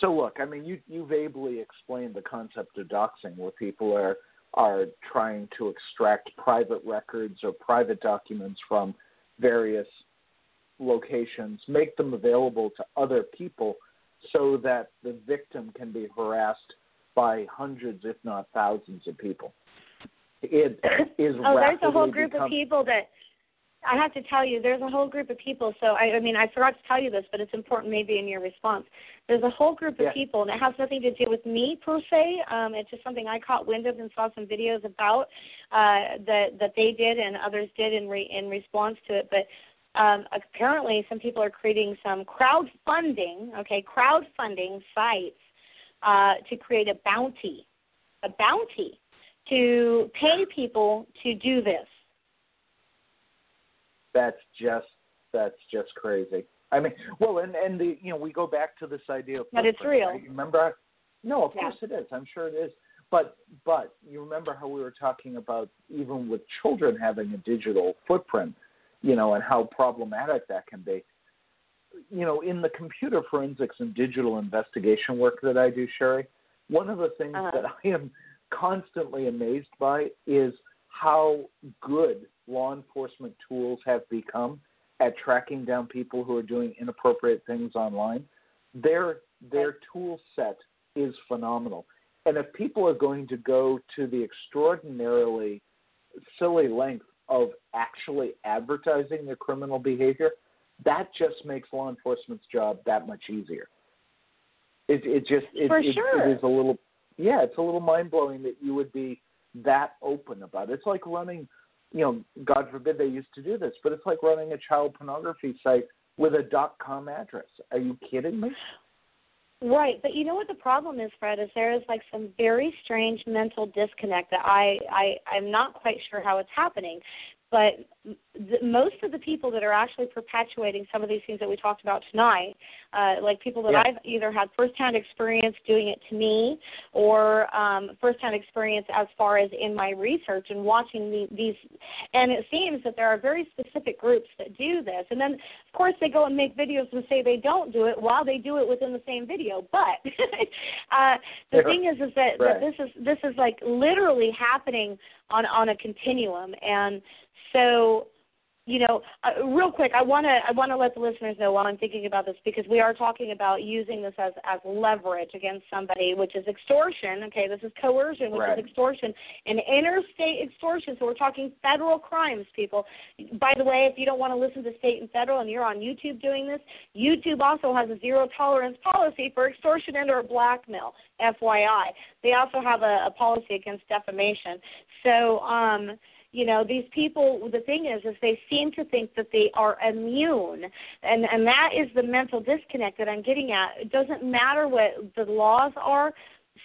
So look, I mean, you you've ably explained the concept of doxing, where people are are trying to extract private records or private documents from various locations, make them available to other people, so that the victim can be harassed by hundreds, if not thousands, of people. It is oh, there's a whole group of people that I have to tell you, there's a whole group of people. So I, I mean, I forgot to tell you this, but it's important maybe in your response. There's a whole group of yeah. people, and it has nothing to do with me per se. Um, it's just something I caught wind of and saw some videos about uh, that that they did and others did in re- in response to it. But um, apparently, some people are creating some crowdfunding, okay, crowdfunding sites uh, to create a bounty, a bounty to pay people to do this that's just that's just crazy. I mean, well, and and the you know we go back to this idea of but it's real. Right? Remember? No, of yeah. course it is. I'm sure it is. But but you remember how we were talking about even with children having a digital footprint, you know, and how problematic that can be. You know, in the computer forensics and digital investigation work that I do, Cheri, one of the things uh-huh. that *laughs* I am constantly amazed by is how good law enforcement tools have become at tracking down people who are doing inappropriate things online. Their their tool set is phenomenal. And if people are going to go to the extraordinarily silly length of actually advertising their criminal behavior, that just makes law enforcement's job that much easier. It, it just it, For it, it is a little yeah, it's a little mind blowing that you would be that open about it. It's like running, you know, God forbid they used to do this, but it's like running a child pornography site with a dot com address. Are you kidding me? Right, but you know what the problem is, Fred, is there is like some very strange mental disconnect that I I I'm not quite sure how it's happening, but the, most of the people that are actually perpetuating some of these things that we talked about tonight, uh, like people that yeah. I've either had firsthand experience doing it to me or um, firsthand experience as far as in my research and watching the, these. And it seems that there are very specific groups that do this. And then, of course, they go and make videos and say they don't do it while they do it within the same video. But *laughs* uh, the thing is, is that, right. that this is this is like literally happening on on a continuum and so you know, uh, real quick, I want to I want to let the listeners know while I'm thinking about this because we are talking about using this as as leverage against somebody, which is extortion. Okay, this is coercion, which right. is extortion, and interstate extortion. So we're talking federal crimes, people. By the way, if you don't want to listen to state and federal, and you're on YouTube doing this, YouTube also has a zero tolerance policy for extortion and or blackmail. FYI, they also have a, a policy against defamation. So. um you know these people the thing is is they seem to think that they are immune and and that is the mental disconnect that i'm getting at. It doesn't matter what the laws are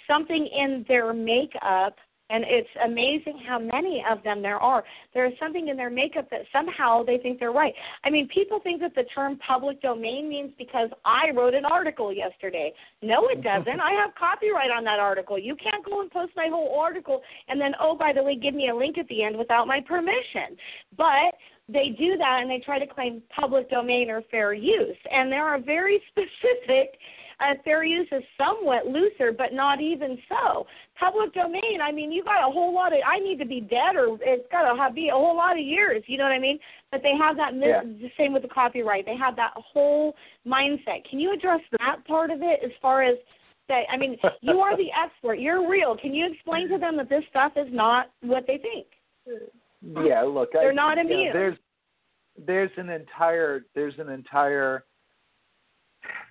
something in their makeup and it's amazing how many of them there are. There is something in their makeup that somehow they think they're right. I mean, people think that the term public domain means because I wrote an article yesterday. No, it *laughs* doesn't. I have copyright on that article. You can't go and post my whole article and then, oh, by the way, give me a link at the end without my permission. But they do that and they try to claim public domain or fair use. And there are very *laughs* specific uh, fair use is somewhat looser, but not even so. Public domain, I mean, you got a whole lot of. I need to be dead, or it's got to be a whole lot of years. You know what I mean? But they have that. Yeah. The same with the copyright. They have that whole mindset. Can you address that part of it as far as that? I mean, *laughs* you are the expert. You're real. Can you explain to them that this stuff is not what they think? Yeah, look, they're I, not immune. Yeah, there's there's an entire there's an entire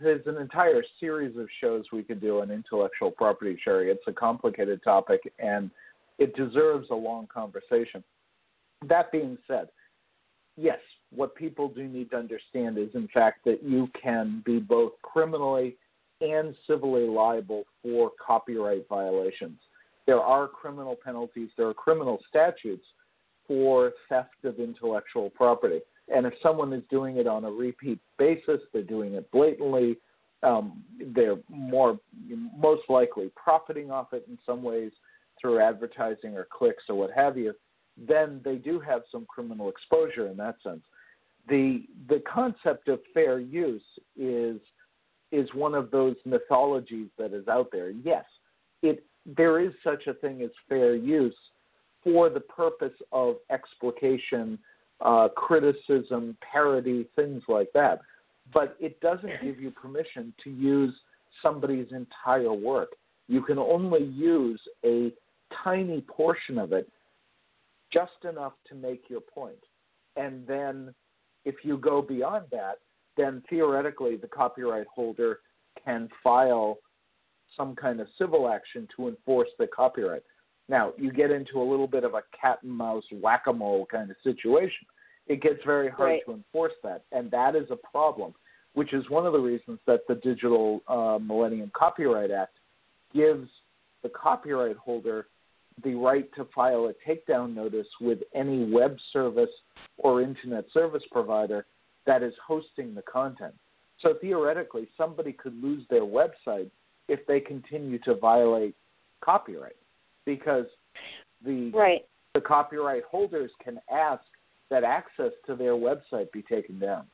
there's an entire series of shows we could do on intellectual property, Cheri. It's a complicated topic and it deserves a long conversation. That being said, yes, what people do need to understand is, in fact, that you can be both criminally and civilly liable for copyright violations. There are criminal penalties, there are criminal statutes for theft of intellectual property. And if someone is doing it on a repeat basis, they're doing it blatantly, um, they're more most likely profiting off it in some ways through advertising or clicks or what have you, then they do have some criminal exposure in that sense. The the concept of fair use is is one of those mythologies that is out there. Yes, it there is such a thing as fair use for the purpose of explication uh, criticism, parody, things like that. But it doesn't give you permission to use somebody's entire work. You can only use a tiny portion of it, just enough to make your point. And then if you go beyond that, then theoretically the copyright holder can file some kind of civil action to enforce the copyright. Now, you get into a little bit of a cat and mouse whack a mole kind of situation. It gets very hard right. to enforce that, and that is a problem, which is one of the reasons that the Digital uh, Millennium Copyright Act gives the copyright holder the right to file a takedown notice with any web service or internet service provider that is hosting the content. So theoretically, somebody could lose their website if they continue to violate copyright because the right. the copyright holders can ask that access to their website be taken down.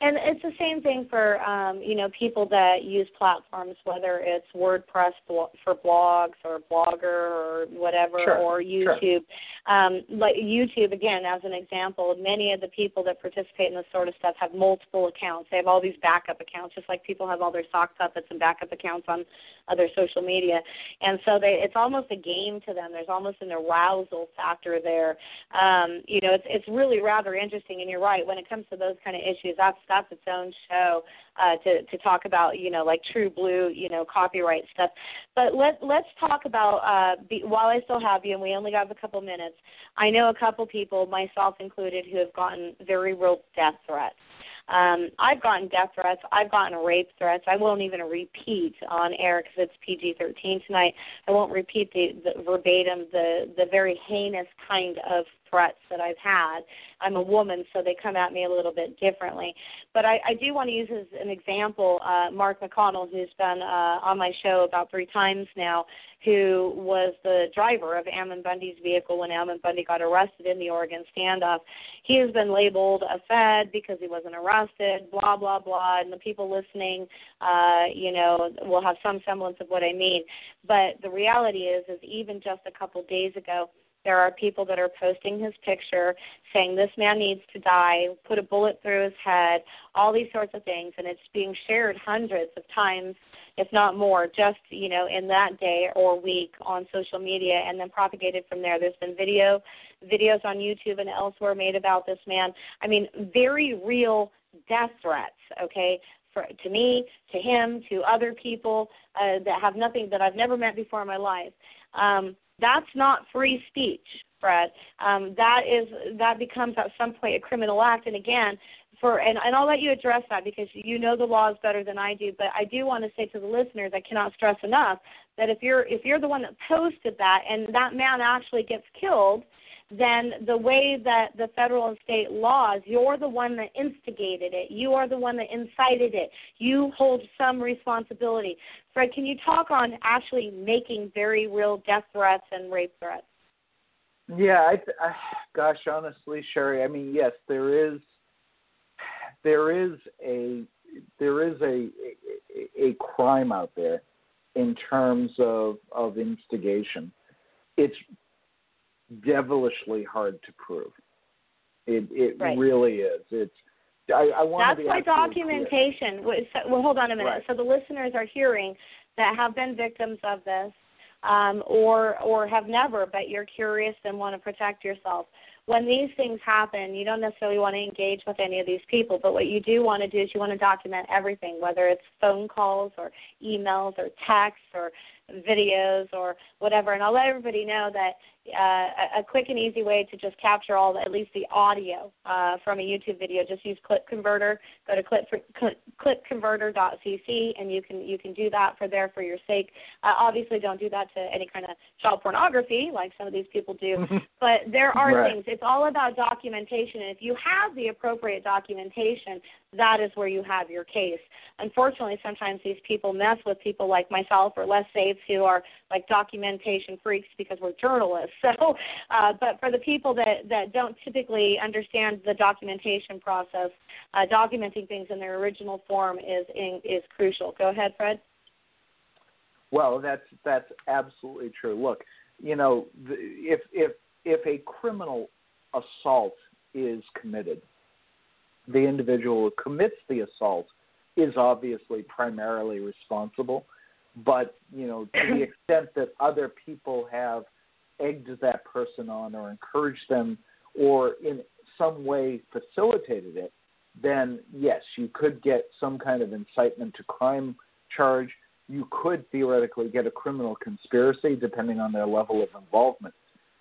And it's the same thing for um, you know people that use platforms, whether it's WordPress for blogs or Blogger or whatever, sure. or YouTube. Sure. Um, like YouTube, again, as an example, many of the people that participate in this sort of stuff have multiple accounts. They have all these backup accounts, just like people have all their sock puppets and backup accounts on other social media. And so they, it's almost a game to them. There's almost an arousal factor there. Um, you know, it's it's really rather interesting. And you're right when it comes to those kind of issues. That's that's its own show uh, to to talk about you know like true blue you know copyright stuff. But let let's talk about uh, be, while I still have you and we only have a couple minutes. I know a couple people, myself included, who have gotten very real death threats. Um, I've gotten death threats. I've gotten rape threats. I won't even repeat on air because it's PG-13 tonight. I won't repeat the, the verbatim the the very heinous kind of threats that I've had. I'm a woman, so they come at me a little bit differently. But I, I do want to use as an example uh, Mark McConnell, who's been uh, on my show about three times now, who was the driver of Ammon Bundy's vehicle when Ammon Bundy got arrested in the Oregon standoff. He has been labeled a Fed because he wasn't arrested, blah blah blah, and the people listening, uh, you know, will have some semblance of what I mean. But the reality is, is even just a couple days ago, there are people that are posting his picture saying this man needs to die, put a bullet through his head, all these sorts of things, and it's being shared hundreds of times, if not more, just you know in that day or week on social media, and then propagated from there. There's been video, videos on YouTube and elsewhere made about this man. I mean, very real death threats. Okay, for, to me, to him, to other people uh, that have nothing that I've never met before in my life. Um, that's not free speech, Fred. Um, that is that becomes at some point a criminal act. And again, for and, and I'll let you address that because you know the laws better than I do. But I do want to say to the listeners, I cannot stress enough that if you're if you're the one that posted that and that man actually gets killed, then the way that the federal and state laws, you're the one that instigated it. You are the one that incited it. You hold some responsibility. Fred, can you talk on actually making very real death threats and rape threats? Yeah, I, I gosh, honestly, Cheri, I mean, yes, there is there is a there is a a, a crime out there in terms of of instigation. It's devilishly hard to prove. It it right. really is. It's I, I want That's why documentation. Well, hold on a minute. Right. So the listeners are hearing that have been victims of this, um, or or have never, but you're curious and want to protect yourself. When these things happen, you don't necessarily want to engage with any of these people, but what you do want to do is you want to document everything, whether it's phone calls or emails or texts or videos or whatever. And I'll let everybody know that uh, a, quick and easy way to just capture all the, at least the audio uh, from a YouTube video. Just use Clip Converter. Go to clip, clipconverter.cc, and you can you can do that for there for your sake. Uh, obviously, don't do that to any kind of child pornography like some of these people do. *laughs* but there are right. things. It's all about documentation, and if you have the appropriate documentation, that is where you have your case. Unfortunately, sometimes these people mess with people like myself or Les Zaitz who are like documentation freaks because we're journalists. *laughs* So, uh, but for the people that that don't typically understand the documentation process, uh, documenting things in their original form is in, is crucial. Go ahead, Fred. Well, that's that's absolutely true. Look, you know, if if if a criminal assault is committed, the individual who commits the assault is obviously primarily responsible. But you know, to the *clears throat* extent that other people have egged that person on or encouraged them or in some way facilitated it, then yes, you could get some kind of incitement to crime charge. You could theoretically get a criminal conspiracy depending on their level of involvement.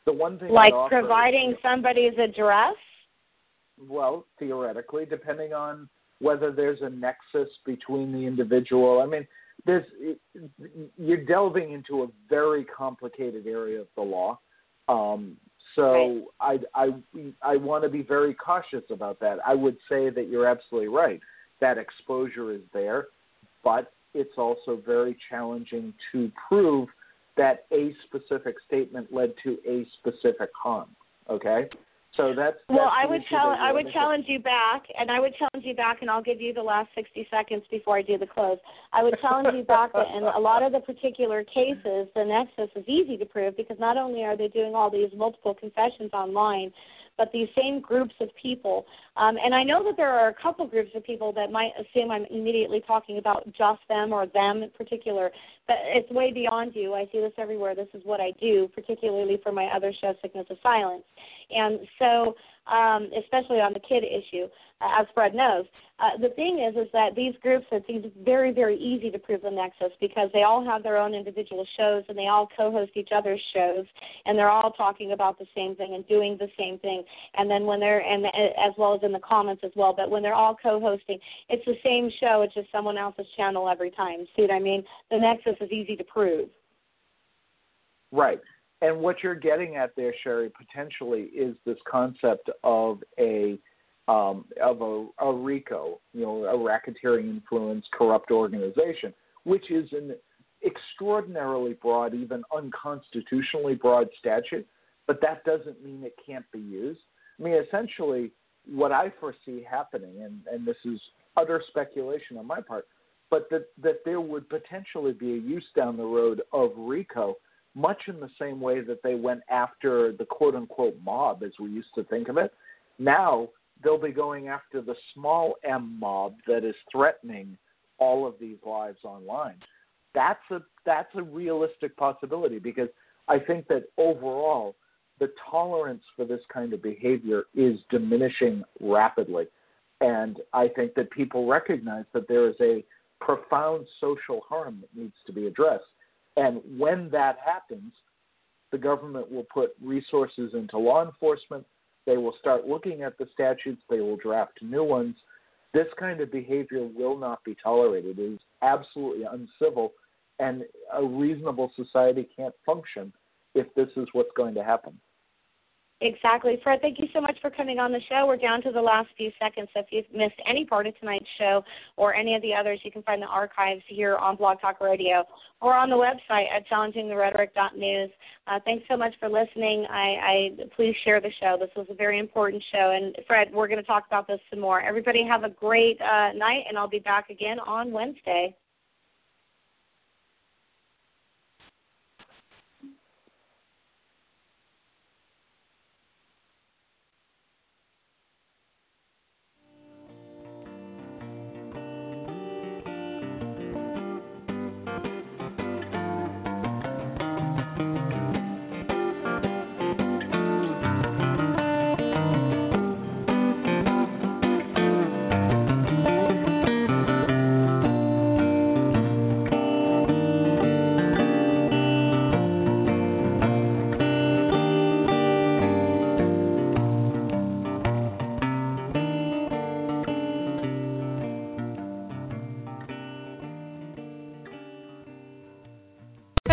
The one thing like providing somebody's address well, theoretically, depending on whether there's a nexus between the individual. I mean, there's you're delving into a very complicated area of the law. Um, so right. I I I want to be very cautious about that. I would say that you're absolutely right. That exposure is there, but it's also very challenging to prove that a specific statement led to a specific harm. Okay, so that's, well. I would challenge. I would challenge you back, and I would challenge you back, and I'll give you the last sixty seconds before I do the close. I would challenge you back that in a lot of the particular cases, the nexus is easy to prove because not only are they doing all these multiple confessions online, but these same groups of people. Um, and I know that there are a couple groups of people that might assume I'm immediately talking about just them or them in particular, but it's way beyond you. I see this everywhere. This is what I do, particularly for my other show, Sickness of Silence. And so, um, especially on the kid issue, uh, as Fred knows, uh, the thing is, is that these groups these very, very easy to prove the nexus because they all have their own individual shows and they all co-host each other's shows and they're all talking about the same thing and doing the same thing. And then when they're and as well as in the comments as well, but when they're all co-hosting, it's the same show. It's just someone else's channel every time. See what I mean? The nexus is easy to prove. Right. And what you're getting at there, Cheri, potentially is this concept of a um, of a, a RICO, you know, a racketeering influence corrupt organization, which is an extraordinarily broad, even unconstitutionally broad statute, but that doesn't mean it can't be used. I mean, essentially, what I foresee happening, and, and this is utter speculation on my part, but that, that there would potentially be a use down the road of RICO, much in the same way that they went after the quote unquote mob, as we used to think of it. Now they'll be going after the small m mob that is threatening all of these lives online. That's a that's a realistic possibility because I think that overall the tolerance for this kind of behavior is diminishing rapidly. And I think that people recognize that there is a profound social harm that needs to be addressed. And when that happens, the government will put resources into law enforcement. They will start looking at the statutes. They will draft new ones. This kind of behavior will not be tolerated. It is absolutely uncivil, and a reasonable society can't function if this is what's going to happen. Exactly. Fred, thank you so much for coming on the show. We're down to the last few seconds. So if you've missed any part of tonight's show or any of the others, you can find the archives here on Blog Talk Radio or on the website at challengingtherhetoric.news. Uh, thanks so much for listening. I, I please share the show. This was a very important show. And Fred, we're going to talk about this some more. Everybody have a great uh, night, and I'll be back again on Wednesday.